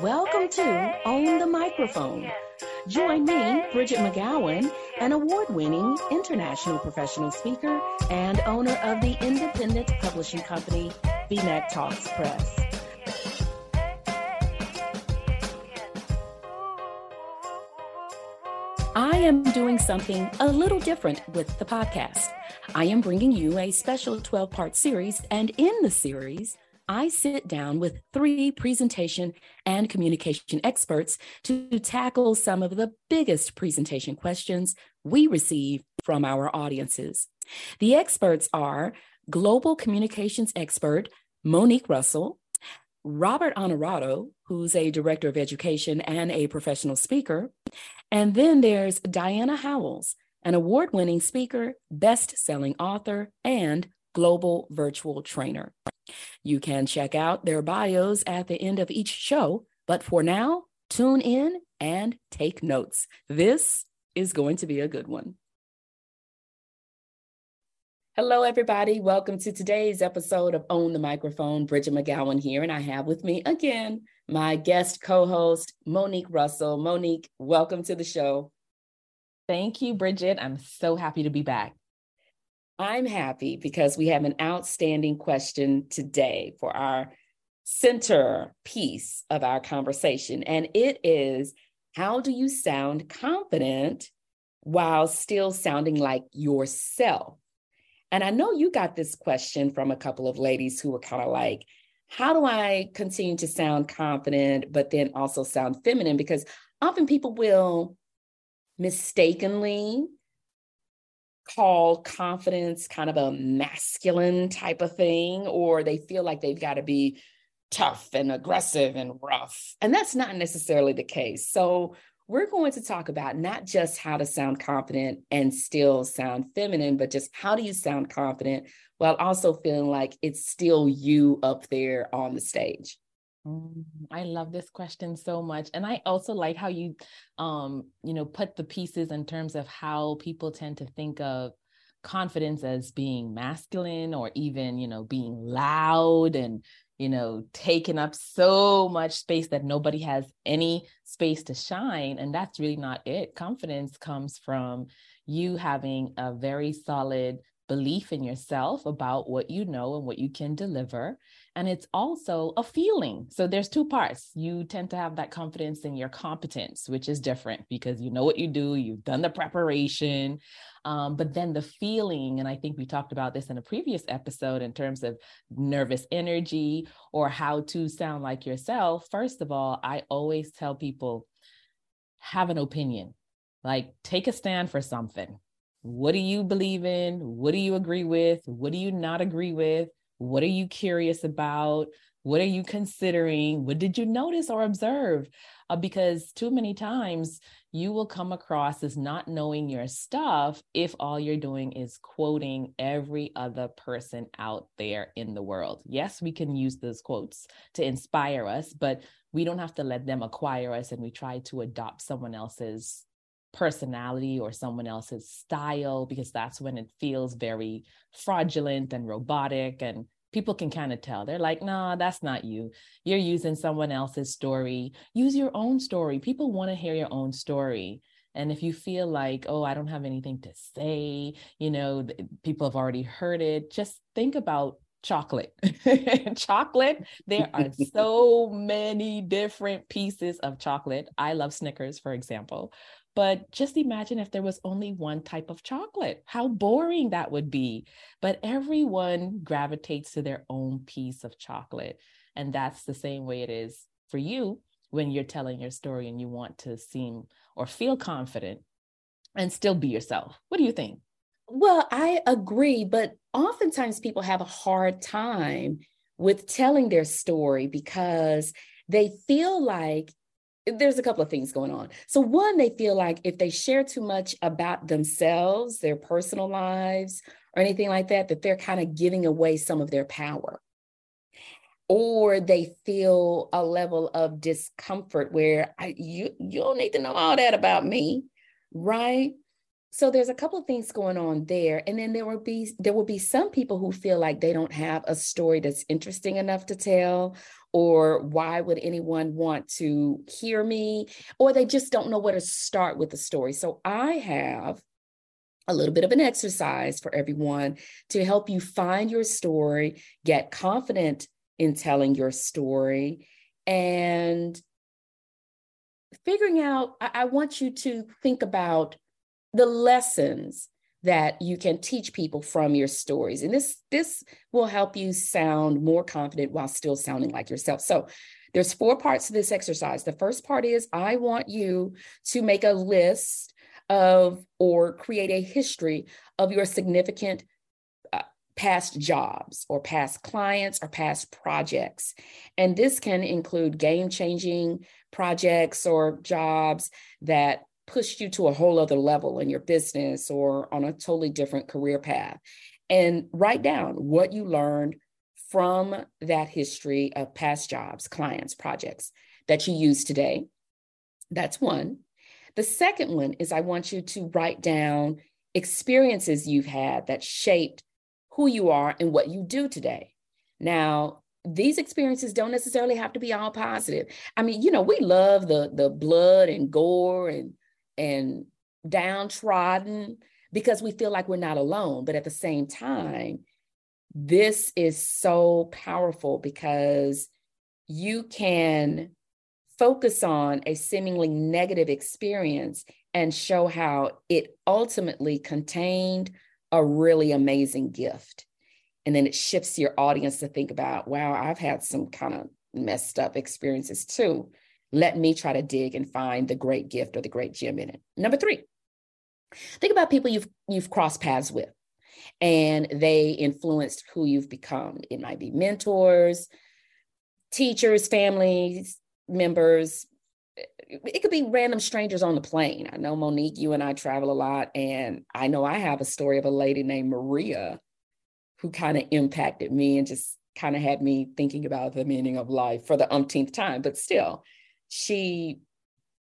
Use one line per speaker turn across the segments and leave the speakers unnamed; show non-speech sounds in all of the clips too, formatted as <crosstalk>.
Welcome to Own the Microphone. Join me, Bridgett McGowen, an award winning international professional speaker and owner of the independent publishing company, BMcTALKS Press. I am doing something a little different with the podcast. I am bringing you a special 12 part series, and in the series, I sit down with three presentation and communication experts to tackle some of the biggest presentation questions we receive from our audiences. The experts are global communications expert Monique Russell, Robert Honorato, who's a director of education and a professional speaker, and then there's Diana Howells, an award winning speaker, best selling author, and global virtual trainer. You can check out their bios at the end of each show, but for now, tune in and take notes. This is going to be a good one. Hello, everybody. Welcome to today's episode of Own the Microphone. Bridgett McGowen here, and I have with me again my guest co host, Monique Russell. Monique, welcome to the show.
Thank you, Bridgett. I'm so happy to be back.
I'm happy because we have an outstanding question today for our center piece of our conversation. And it is how do you sound confident while still sounding like yourself? And I know you got this question from a couple of ladies who were kind of like, how do I continue to sound confident, but then also sound feminine? Because often people will mistakenly call confidence kind of a masculine type of thing, or they feel like they've got to be tough and aggressive and rough. And that's not necessarily the case. So, we're going to talk about not just how to sound confident and still sound feminine, but just how do you sound confident while also feeling like it's still you up there on the stage.
Mm, I love this question so much. And I also like how you um, you know, put the pieces in terms of how people tend to think of confidence as being masculine or even, you know, being loud and, you know, taking up so much space that nobody has any space to shine. And that's really not it. Confidence comes from you having a very solid belief in yourself about what you know and what you can deliver and it's also a feeling so there's two parts you tend to have that confidence in your competence which is different because you know what you do you've done the preparation um, but then the feeling and i think we talked about this in a previous episode in terms of nervous energy or how to sound like yourself first of all i always tell people have an opinion like take a stand for something what do you believe in? What do you agree with? What do you not agree with? What are you curious about? What are you considering? What did you notice or observe? Uh, because too many times you will come across as not knowing your stuff if all you're doing is quoting every other person out there in the world. Yes, we can use those quotes to inspire us, but we don't have to let them acquire us and we try to adopt someone else's personality or someone else's style because that's when it feels very fraudulent and robotic and people can kind of tell they're like nah that's not you you're using someone else's story use your own story people want to hear your own story and if you feel like oh i don't have anything to say you know people have already heard it just think about chocolate. <laughs> chocolate, there are so <laughs> many different pieces of chocolate. I love Snickers, for example. But just imagine if there was only one type of chocolate, how boring that would be. But everyone gravitates to their own piece of chocolate. And that's the same way it is for you when you're telling your story and you want to seem or feel confident and still be yourself. What do you think?
Well, I agree, but oftentimes people have a hard time with telling their story because they feel like there's a couple of things going on. So, one, they feel like if they share too much about themselves, their personal lives, or anything like that, that they're kind of giving away some of their power. Or they feel a level of discomfort where I, you, you don't need to know all that about me, right? so there's a couple of things going on there and then there will be there will be some people who feel like they don't have a story that's interesting enough to tell or why would anyone want to hear me? Or they just don't know where to start with the story. So i have a little bit of an exercise for everyone to help you find your story get confident in telling your story and figuring out I, I want you to think about the lessons that you can teach people from your stories. And this this will help you sound more confident while still sounding like yourself. So there's four parts to this exercise. The first part is i want you to make a list of or create a history of your significant uh, past jobs or past clients or past projects. And this can include game changing projects or jobs that pushed you to a whole other level in your business or on a totally different career path. And write down what you learned from that history of past jobs, clients, projects that you use today. That's one. The second one is I want you to write down experiences you've had that shaped who you are and what you do today. Now, these experiences don't necessarily have to be all positive. I mean, you know, we love the the blood and gore and and downtrodden because we feel like we're not alone. But at the same time, this is so powerful because you can focus on a seemingly negative experience and show how it ultimately contained a really amazing gift. And then it shifts your audience to think about, wow, I've had some kind of messed up experiences too. Let me try to dig and find the great gift or the great gem in it. Number three, think about people you've you've crossed paths with and they influenced who you've become. It might be mentors, teachers, families, members. It could be random strangers on the plane. I know Monique, you and I travel a lot, and I know I have a story of a lady named Maria who kind of impacted me and just kind of had me thinking about the meaning of life for the umpteenth time. But still, she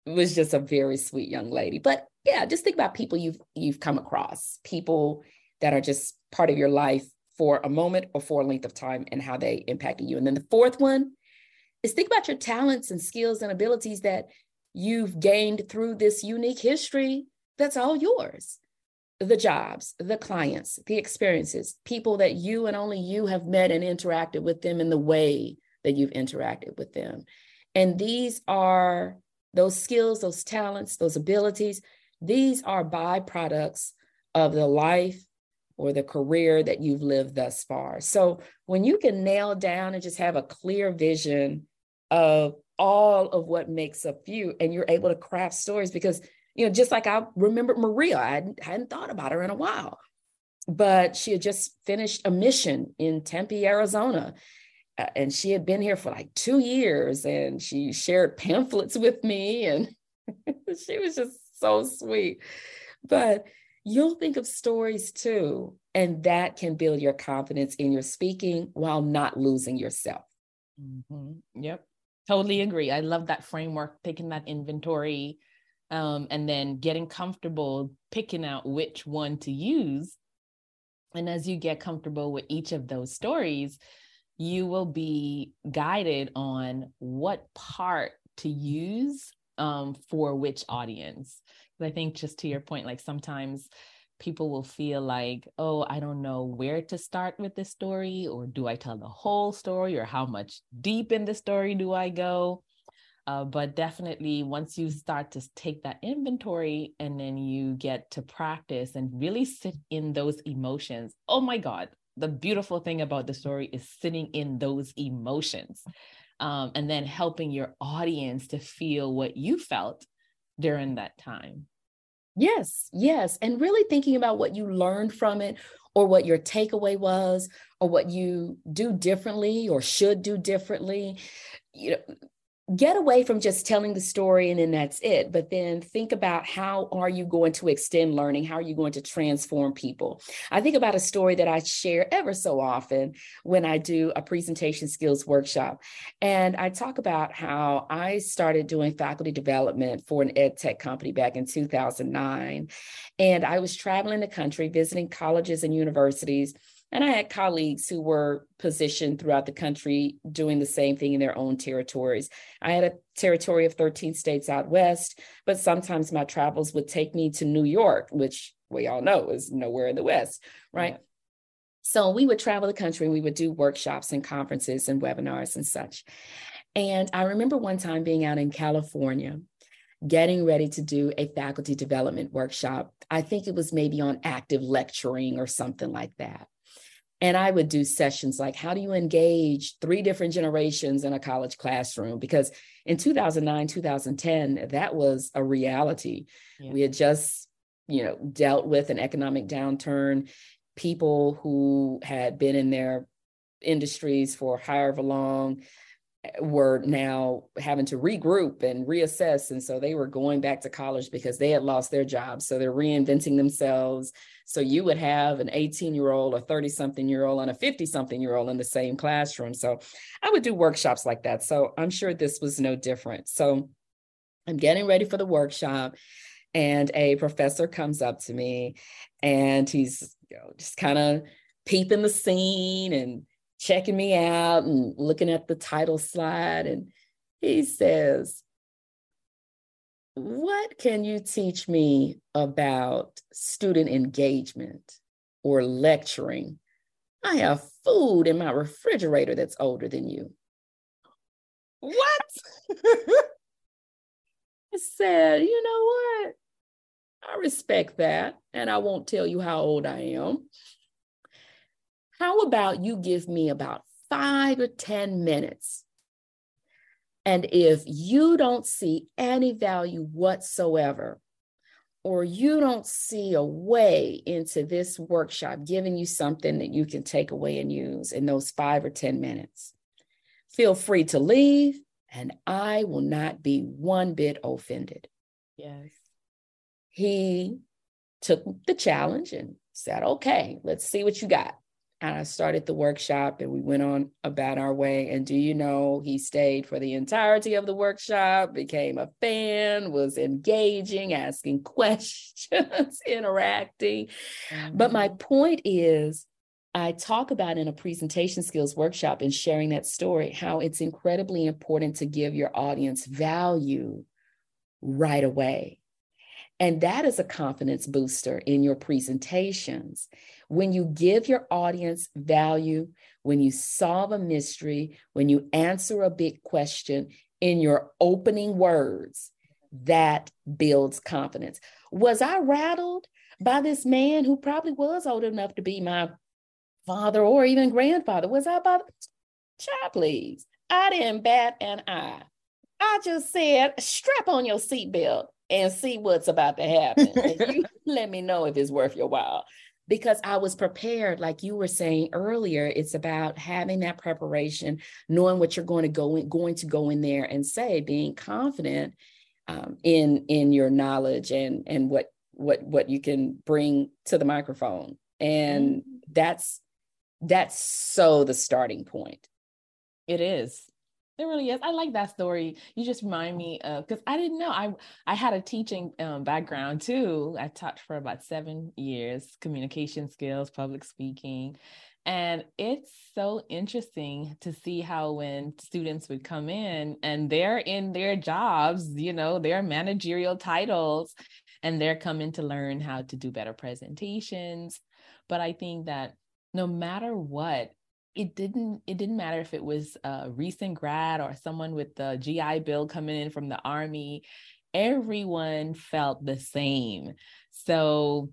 was just a very sweet young lady. But yeah, just think about people you've you've come across, people that are just part of your life for a moment or for a length of time and how they impacted you. And then the fourth one is think about your talents and skills and abilities that you've gained through this unique history that's all yours. The jobs, the clients, the experiences, people that you and only you have met and interacted with them in the way that you've interacted with them. And these are those skills, those talents, those abilities, these are byproducts of the life or the career that you've lived thus far. So when you can nail down and just have a clear vision of all of what makes up you and you're able to craft stories because you know just like i remembered maria i hadn't, hadn't thought about her in a while but she had just finished a mission in tempe arizona and she had been here for like two years and she shared pamphlets with me and <laughs> she was just so sweet. But you'll think of stories too and that can build your confidence in your speaking while not losing yourself.
Mm-hmm. yep. Totally agree. I love that framework taking that inventory um, and then getting comfortable picking out which one to use. And as you get comfortable with each of those stories you will be guided on what part to use um, for which audience. I think just to your point, like sometimes people will feel like, oh, I don't know where to start with this story, or do I tell the whole story, or how much deep in the story do I go? Uh, but definitely, once you start to take that inventory and then you get to practice and really sit in those emotions, oh my God, the beautiful thing about the story is sitting in those emotions um, and then helping your audience to feel what you felt during that time.
Yes, yes. And really thinking about what you learned from it or what your takeaway was or what you do differently or should do differently. You know, get away from just telling the story and then that's it but then think about how are you going to extend learning? How are you going to transform people? I think about a story that i share ever so often when i do a presentation skills workshop and i talk about how i started doing faculty development for an ed tech company back in 2009 and i was traveling the country visiting colleges and universities and I had colleagues who were positioned throughout the country doing the same thing in their own territories. I had a territory of 13 states out west, but sometimes my travels would take me to New York, which we all know is nowhere in the west, right? Yeah. So we would travel the country and we would do workshops and conferences and webinars and such. And I remember one time being out in California getting ready to do a faculty development workshop. I think it was maybe on active lecturing or something like that. And I would do sessions like, how do you engage three different generations in a college classroom? Because in 2009, 2010, that was a reality. Yeah. We had just, you know, dealt with an economic downturn. People who had been in their industries for however long eh, were now having to regroup and reassess. And so they were going back to college because they had lost their jobs. So they're reinventing themselves. So you would have an 18 year old, a 30 something year old, and a 50 something year old in the same classroom. So I would do workshops like that. So I'm sure this was no different. So I'm getting ready for the workshop. And a professor comes up to me and he's you know, just kind of peeping the scene and checking me out and looking at the title slide. And he says, What can you teach me about student engagement or lecturing? I have food in my refrigerator that's older than you.
What? <laughs>
I said, You know what? I respect that. And I won't tell you how old I am. How about you give me about five or 10 minutes? And if you don't see any value whatsoever, or you don't see a way into this workshop giving you something that you can take away and use in those five or 10 minutes, feel free to leave, and I will not be one bit offended.
Yes.
He took the challenge and said, okay, let's see what you got. And I started the workshop and we went on about our way. And do you know, he stayed for the entirety of the workshop, became a fan, was engaging, asking <laughs> questions, interacting. Mm-hmm. But my mm-hmm. point is, I talk about in a presentation skills workshop and sharing that story how it's incredibly important to give your audience value right away. And that is a confidence booster in your presentations. When you give your audience value, when you solve a mystery, when you answer a big question in your opening words, that builds confidence. Was I rattled by this man who probably was old enough to be my father or even grandfather? Was I bothered? child, please? I didn't bat an eye. I just said, strap on your seatbelt and see what's about to happen. <laughs> <laughs> let me know if it's worth your while. Because I was prepared, like you were saying earlier, it's about having that preparation, knowing what you're going to go in, going to go in there and say, being confident um, in in your knowledge and and what what what you can bring to the microphone, and mm-hmm. that's that's so the starting point.
It is. It really is. I like that story. You just remind me of because I didn't know I I had a teaching um, background too. I taught for about seven years, communication skills, public speaking, and it's so interesting to see how when students would come in and they're in their jobs, you know, their managerial titles, and they're coming to learn how to do better presentations. But I think that no matter what, it didn't it didn't matter if it was a recent grad or someone with the GI Bill coming in from the army. Everyone felt the same. So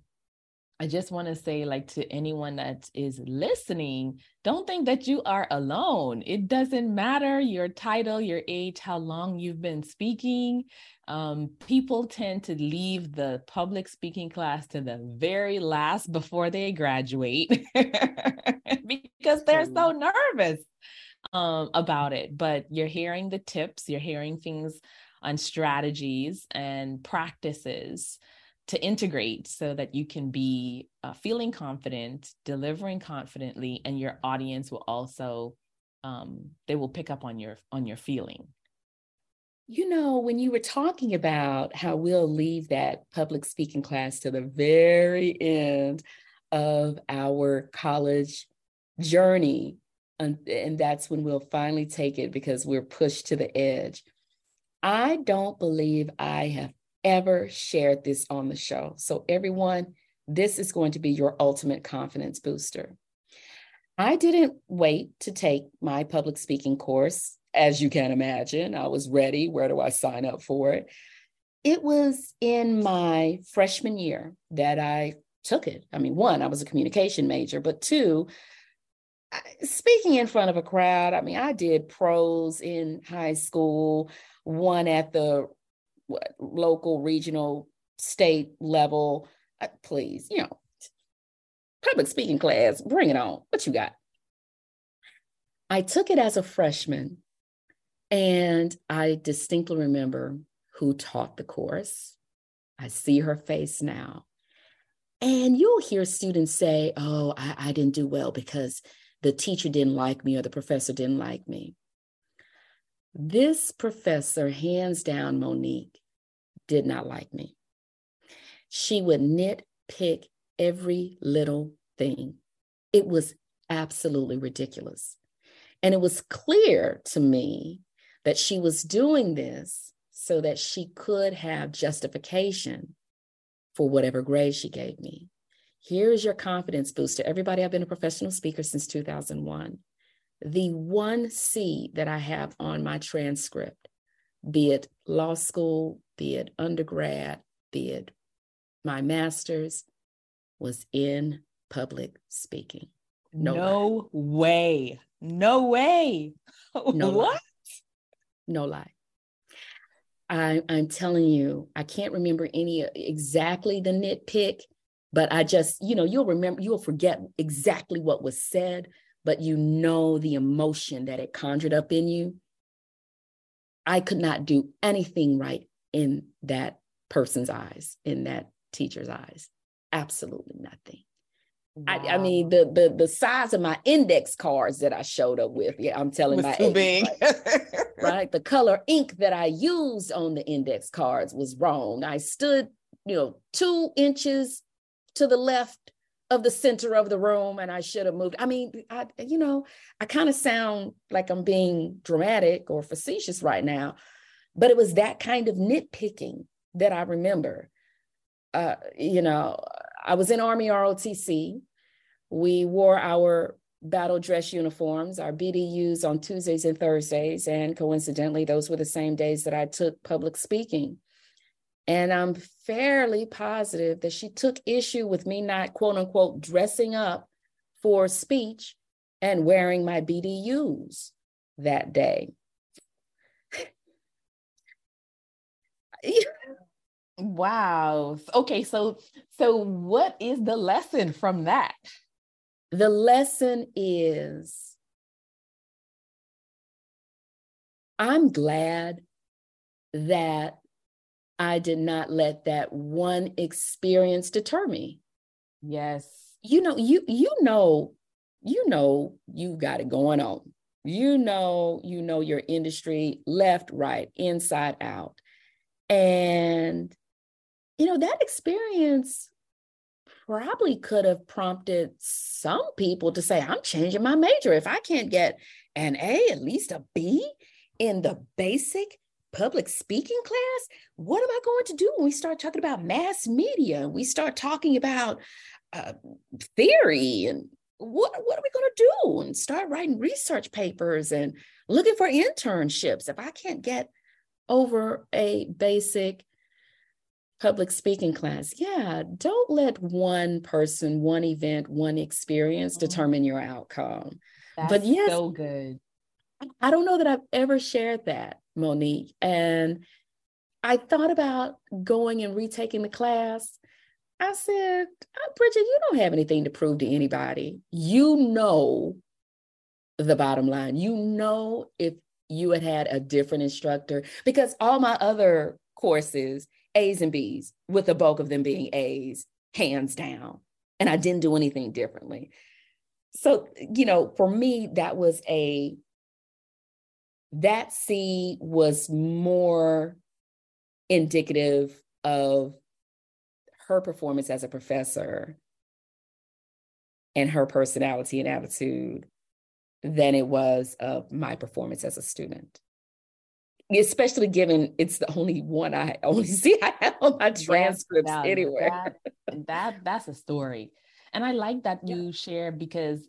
I just want to say, like, to anyone that is listening, don't think that you are alone. It doesn't matter your title, your age, how long you've been speaking. Um, people tend to leave the public speaking class to the very last before they graduate <laughs> because they're so nervous. um, about it, but you're hearing the tips, you're hearing things on strategies and practices to integrate so that you can be uh, feeling confident, delivering confidently, and your audience will also um, they will pick up on your on your feeling.
You know, when you were talking about how we'll leave that public speaking class to the very end of our college journey, and, and that's when we'll finally take it because we're pushed to the edge. I don't believe I have ever shared this on the show. So, everyone, this is going to be your ultimate confidence booster. I didn't wait to take my public speaking course, as you can imagine. I was ready. Where do I sign up for it? It was in my freshman year that I took it. I mean, one, I was a communication major, but two, speaking in front of a crowd. I mean, I did prose in high school, one at the local, regional, state level. Uh, please, you know, public speaking class, bring it on. What you got? I took it as a freshman, and I distinctly remember who taught the course. I see her face now. And you'll hear students say, Oh, I, I didn't do well because the teacher didn't like me or the professor didn't like me. This professor, hands down, Monique, did not like me. She would nitpick every little thing. It was absolutely ridiculous. And it was clear to me that she was doing this so that she could have justification for whatever grade she gave me. Here's your confidence booster. Everybody, I've been a professional speaker since 2001. The one C that I have on my transcript, be it law school, be it undergrad, be it my master's, was in public speaking.
No, no way. No way. <laughs>
No what? Lie. No lie. I, I'm telling you, I can't remember any uh, exactly the nitpick, but I just, you know, you'll remember, you'll forget exactly what was said, but you know the emotion that it conjured up in you. I could not do anything right in that person's eyes, in that teacher's eyes. Absolutely nothing. Wow. I, I, mean, the the the size of my index cards that I showed up with. Yeah, I'm telling my
too age, big.
Right? right? The color ink that I used on the index cards was wrong. I stood, you know, two inches to the left of the center of the room and I should have moved. I mean, I, you know, I kind of sound like I'm being dramatic or facetious right now, but it was that kind of nitpicking that I remember. Uh, you know, I was in Army ROTC. We wore our battle dress uniforms, our BDUs on Tuesdays and Thursdays. And coincidentally, those were the same days that I took public speaking. And I'm fairly positive that she took issue with me not, quote unquote, dressing up for speech and wearing my BDUs that day.
Wow. Okay, so so what is the lesson from that?
The lesson is I'm glad that I did not let that one experience deter me.
Yes.
You know, you you know, you know you got it going on. You know, you know your industry left, right, inside out. And you know, that experience probably could have prompted some people to say, I'm changing my major. If I can't get an A, at least a B in the basic public speaking class, what am I going to do when we start talking about mass media and we start talking about uh, theory and what, what are we going to do and start writing research papers and looking for internships if I can't get over a basic public speaking class. Yeah, don't let one person, one event, one experience mm-hmm. determine your outcome.
That's but yes, so good.
I don't know that I've ever shared that. Monique. And I thought about going and retaking the class. I said, oh, Bridgett, you don't have anything to prove to anybody. You know the bottom line. You know, if you had had a different instructor, because all my other courses, A's and B's, with the bulk of them being A's, hands down. And I didn't do anything differently. So, you know, for me, that was a, that C was more indicative of her performance as a professor and her personality and attitude than it was of my performance as a student. Especially given it's the only one I <laughs> only see I have on my transcripts that, anywhere.
That, that that's a story. And I like that you yeah. share because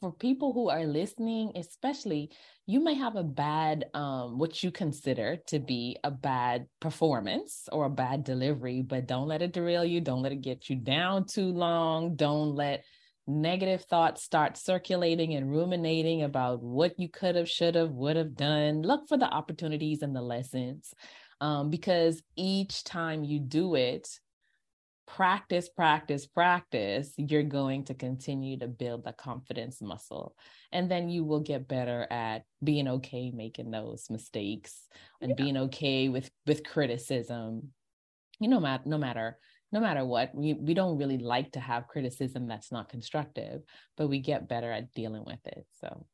for people who are listening, especially, you may have a bad, um, what you consider to be a bad performance or a bad delivery, but don't let it derail you. Don't let it get you down too long. Don't let negative thoughts start circulating and ruminating about what you could have, should have, would have done. Look for the opportunities and the lessons um, because each time you do it, practice, practice, practice, you're going to continue to build the confidence muscle. And then you will get better at being okay making those mistakes and yeah. being okay with with criticism. You know, no matter no matter what, we, we don't really like to have criticism that's not constructive, but we get better at dealing with it. So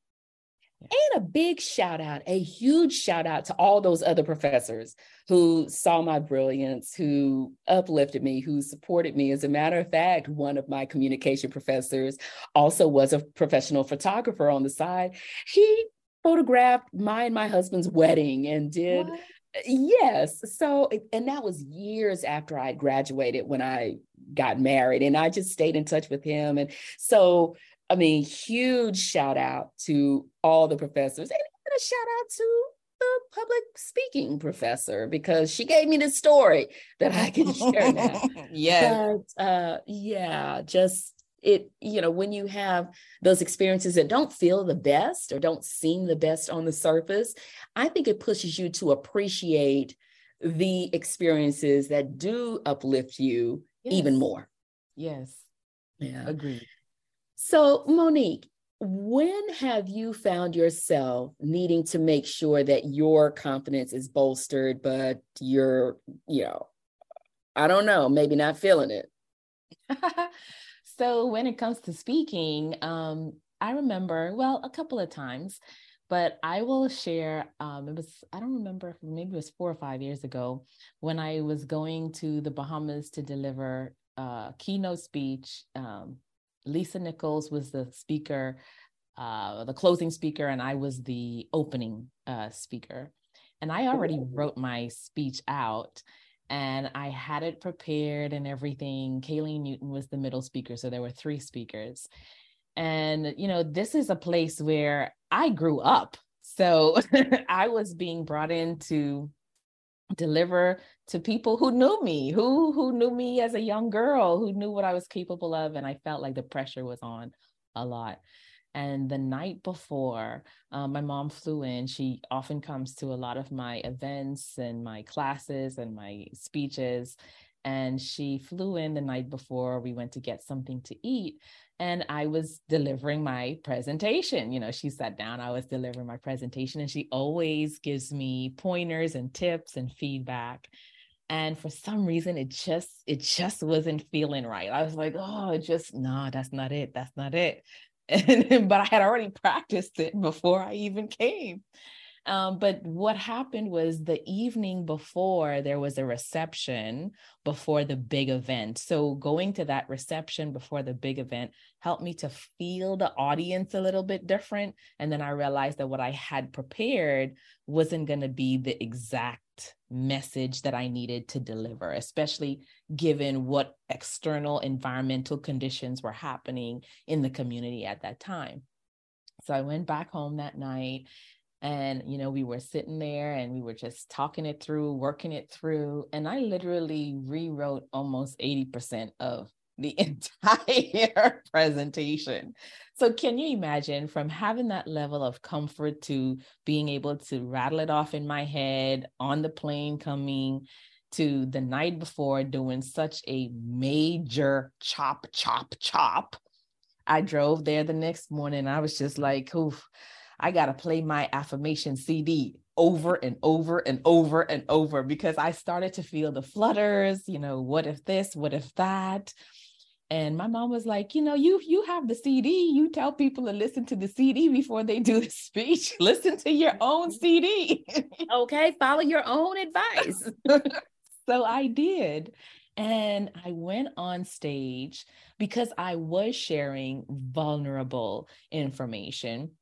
and a big shout out, a huge shout out to all those other professors who saw my brilliance, who uplifted me, who supported me. As a matter of fact, one of my communication professors also was a professional photographer on the side. He photographed my and my husband's wedding and did. What? Yes. So, and that was years after I graduated when I got married, and I just stayed in touch with him. And so, I mean, huge shout out to all the professors and even a shout out to the public speaking professor because she gave me the story that I can share now. <laughs>
yeah.
But, uh, yeah, just it, you know, when you have those experiences that don't feel the best or don't seem the best on the surface, I think it pushes you to appreciate the experiences that do uplift you yes. even more.
Yes.
Yeah.
Agreed.
So, Monique, when have you found yourself needing to make sure that your confidence is bolstered, but you're, you know, I don't know, maybe not feeling it? <laughs>
so, when it comes to speaking, um, I remember, well, a couple of times, but I will share. Um, it was, I don't remember, maybe it was four or five years ago when I was going to the Bahamas to deliver a keynote speech. Um, Lisa Nichols was the speaker, uh, the closing speaker, and I was the opening uh, speaker. And I already wrote my speech out and I had it prepared and everything. Kayleen Newton was the middle speaker. So there were three speakers. And, you know, this is a place where I grew up. So <laughs> I was being brought in to deliver to people who knew me who who knew me as a young girl who knew what i was capable of and i felt like the pressure was on a lot and the night before um, my mom flew in she often comes to a lot of my events and my classes and my speeches and she flew in the night before we went to get something to eat and I was delivering my presentation. You know, she sat down, I was delivering my presentation, and she always gives me pointers and tips and feedback. And for some reason, it just it just wasn't feeling right. I was like, oh, just no, that's not it. That's not it. <laughs> And but I had already practiced it before I even came. Um, but what happened was the evening before there was a reception before the big event. So going to that reception before the big event helped me to feel the audience a little bit different. And then I realized that what I had prepared wasn't going to be the exact message that I needed to deliver, especially given what external environmental conditions were happening in the community at that time. So I went back home that night and you know we were sitting there and we were just talking it through working it through and i literally rewrote almost 80% of the <laughs> entire <laughs> presentation so can you imagine from having that level of comfort to being able to rattle it off in my head on the plane coming to the night before doing such a major chop chop chop I drove there the next morning. I was just like, oof, I got to play my affirmation CD over and over and over and over because I started to feel the flutters, you know, what if this, what if that? And my mom was like, you know, you you have the CD. You tell people to listen to the CD before they do the <laughs> speech. listen to your own CD.
okay, follow your own advice. <laughs>
so I did. And I went on stage because I was sharing vulnerable information.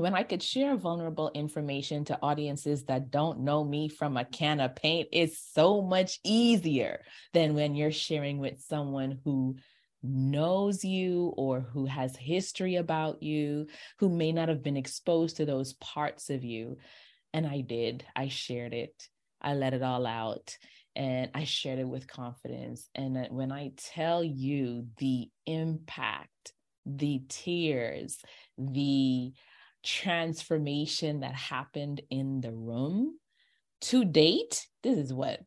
When I could share vulnerable information to audiences that don't know me from a can of paint, it's so much easier than when you're sharing with someone who knows you or who has history about you, who may not have been exposed to those parts of you. And I did, I shared it, I let it all out. And I shared it with confidence. And uh, when I tell you the impact, the tears, the transformation that happened in the room to date, this is what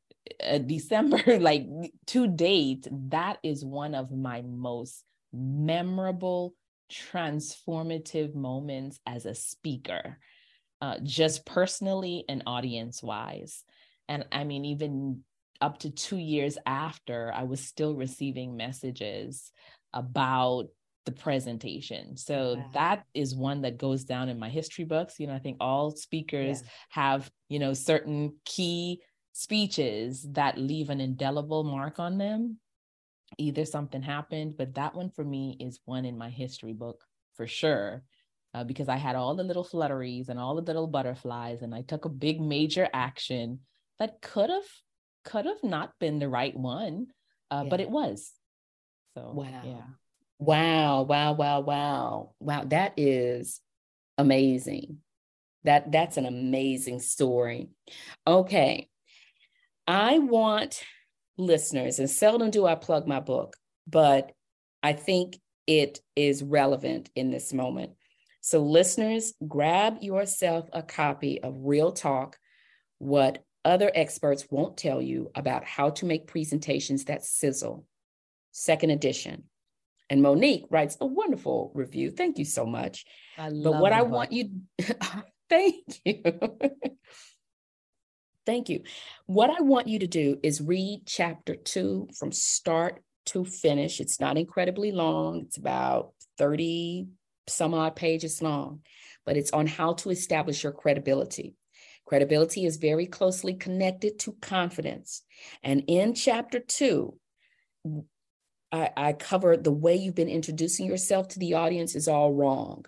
uh, December, <laughs> like to date, that is one of my most memorable, transformative moments as a speaker, uh, just personally and audience wise. And I mean, even up to two years after, I was still receiving messages about the presentation. So wow. that is one that goes down in my history books. You know, I think all speakers yeah. have, you know, certain key speeches that leave an indelible mark on them. Either something happened, but that one for me is one in my history book for sure. Uh, because I had all the little flutteries and all the little butterflies, and I took a big major action that could have could have not been the right one, uh, yeah. but it was. So
wow,
yeah,
wow, wow, wow, wow, wow. That is amazing. That that's an amazing story. Okay, I want listeners, and seldom do I plug my book, but I think it is relevant in this moment. So, listeners, grab yourself a copy of Real Talk What Other Experts Won't Tell You About How to Make Presentations That Sizzle, second edition. And Monique writes a wonderful review. Thank you so much. I love but what I book. want you, <laughs> thank you. Thank you. What I want you to do is read chapter two from start to finish. It's not incredibly long, it's about 30 some odd pages long, but it's on how to establish your credibility. Credibility is very closely connected to confidence. And in chapter two, I, I cover the way you've been introducing yourself to the audience is all wrong.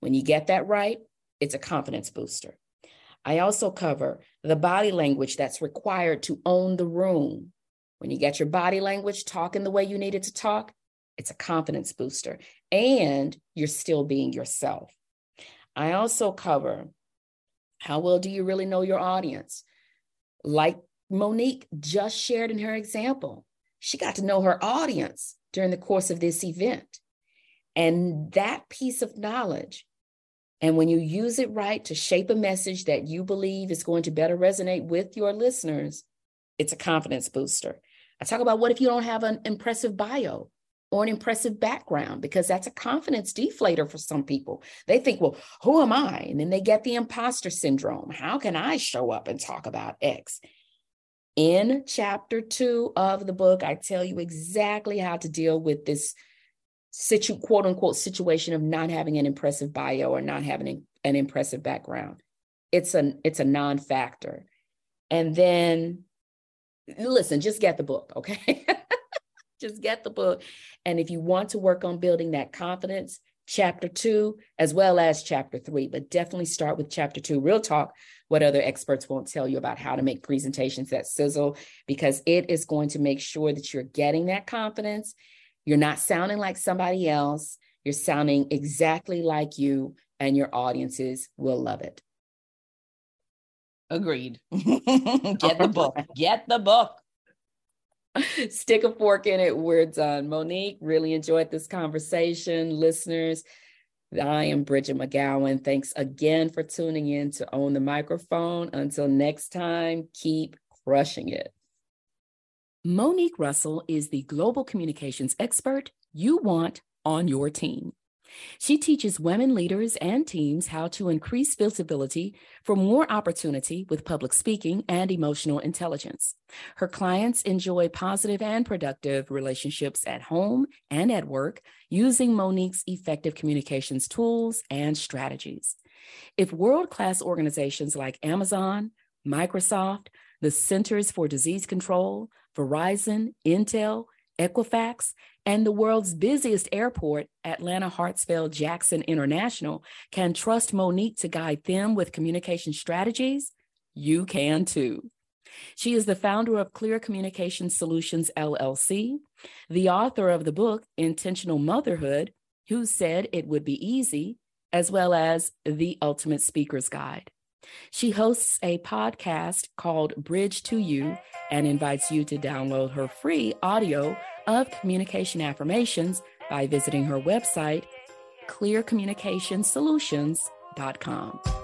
When you get that right, it's a confidence booster. I also cover the body language that's required to own the room. When you get your body language talking the way you need it to talk, it's a confidence booster and you're still being yourself. I also cover how well do you really know your audience? Like Monique just shared in her example, she got to know her audience during the course of this event. And that piece of knowledge and when you use it right to shape a message that you believe is going to better resonate with your listeners, it's a confidence booster. I talk about what if you don't have an impressive bio or an impressive background, because that's a confidence deflator for some people. They think, well, who am I? And then they get the imposter syndrome. How can I show up and talk about X? In chapter two of the book, I tell you exactly how to deal with this situ quote unquote situation of not having an impressive bio or not having an impressive background. It's a it's a non-factor. And then listen, just get the book, okay? <laughs> just get the book. And if you want to work on building that confidence, chapter two, as well as chapter three, but definitely start with chapter two. Real talk, what other experts won't tell you about how to make presentations that sizzle, because it is going to make sure that you're getting that confidence you're not sounding like somebody else. You're sounding exactly like you, and your audiences will love it.
Agreed. <laughs> Get the book. Get the book. <laughs>
Stick a fork in it. We're done. Monique, really enjoyed this conversation. Listeners, I am Bridgett McGowen. Thanks again for tuning in to Own the Microphone. Until next time, keep crushing it. Monique Russell is the global communications expert you want on your team. She teaches women leaders and teams how to increase visibility for more opportunity with public speaking and emotional intelligence. Her clients enjoy positive and productive relationships at home and at work using Monique's effective communications tools and strategies. If world class organizations like Amazon, Microsoft, the Centers for Disease Control, Verizon, Intel, Equifax, and the world's busiest airport, Atlanta Hartsfield Jackson International, can trust Monique to guide them with communication strategies, you can too. She is the founder of Clear Communication Solutions LLC, the author of the book Intentional Motherhood, Who Said It Would Be Easy, as well as The Ultimate Speaker's Guide. She hosts a podcast called Bridge to You and invites you to download her free audio of communication affirmations by visiting her website, clearcommunicationsolutions.com.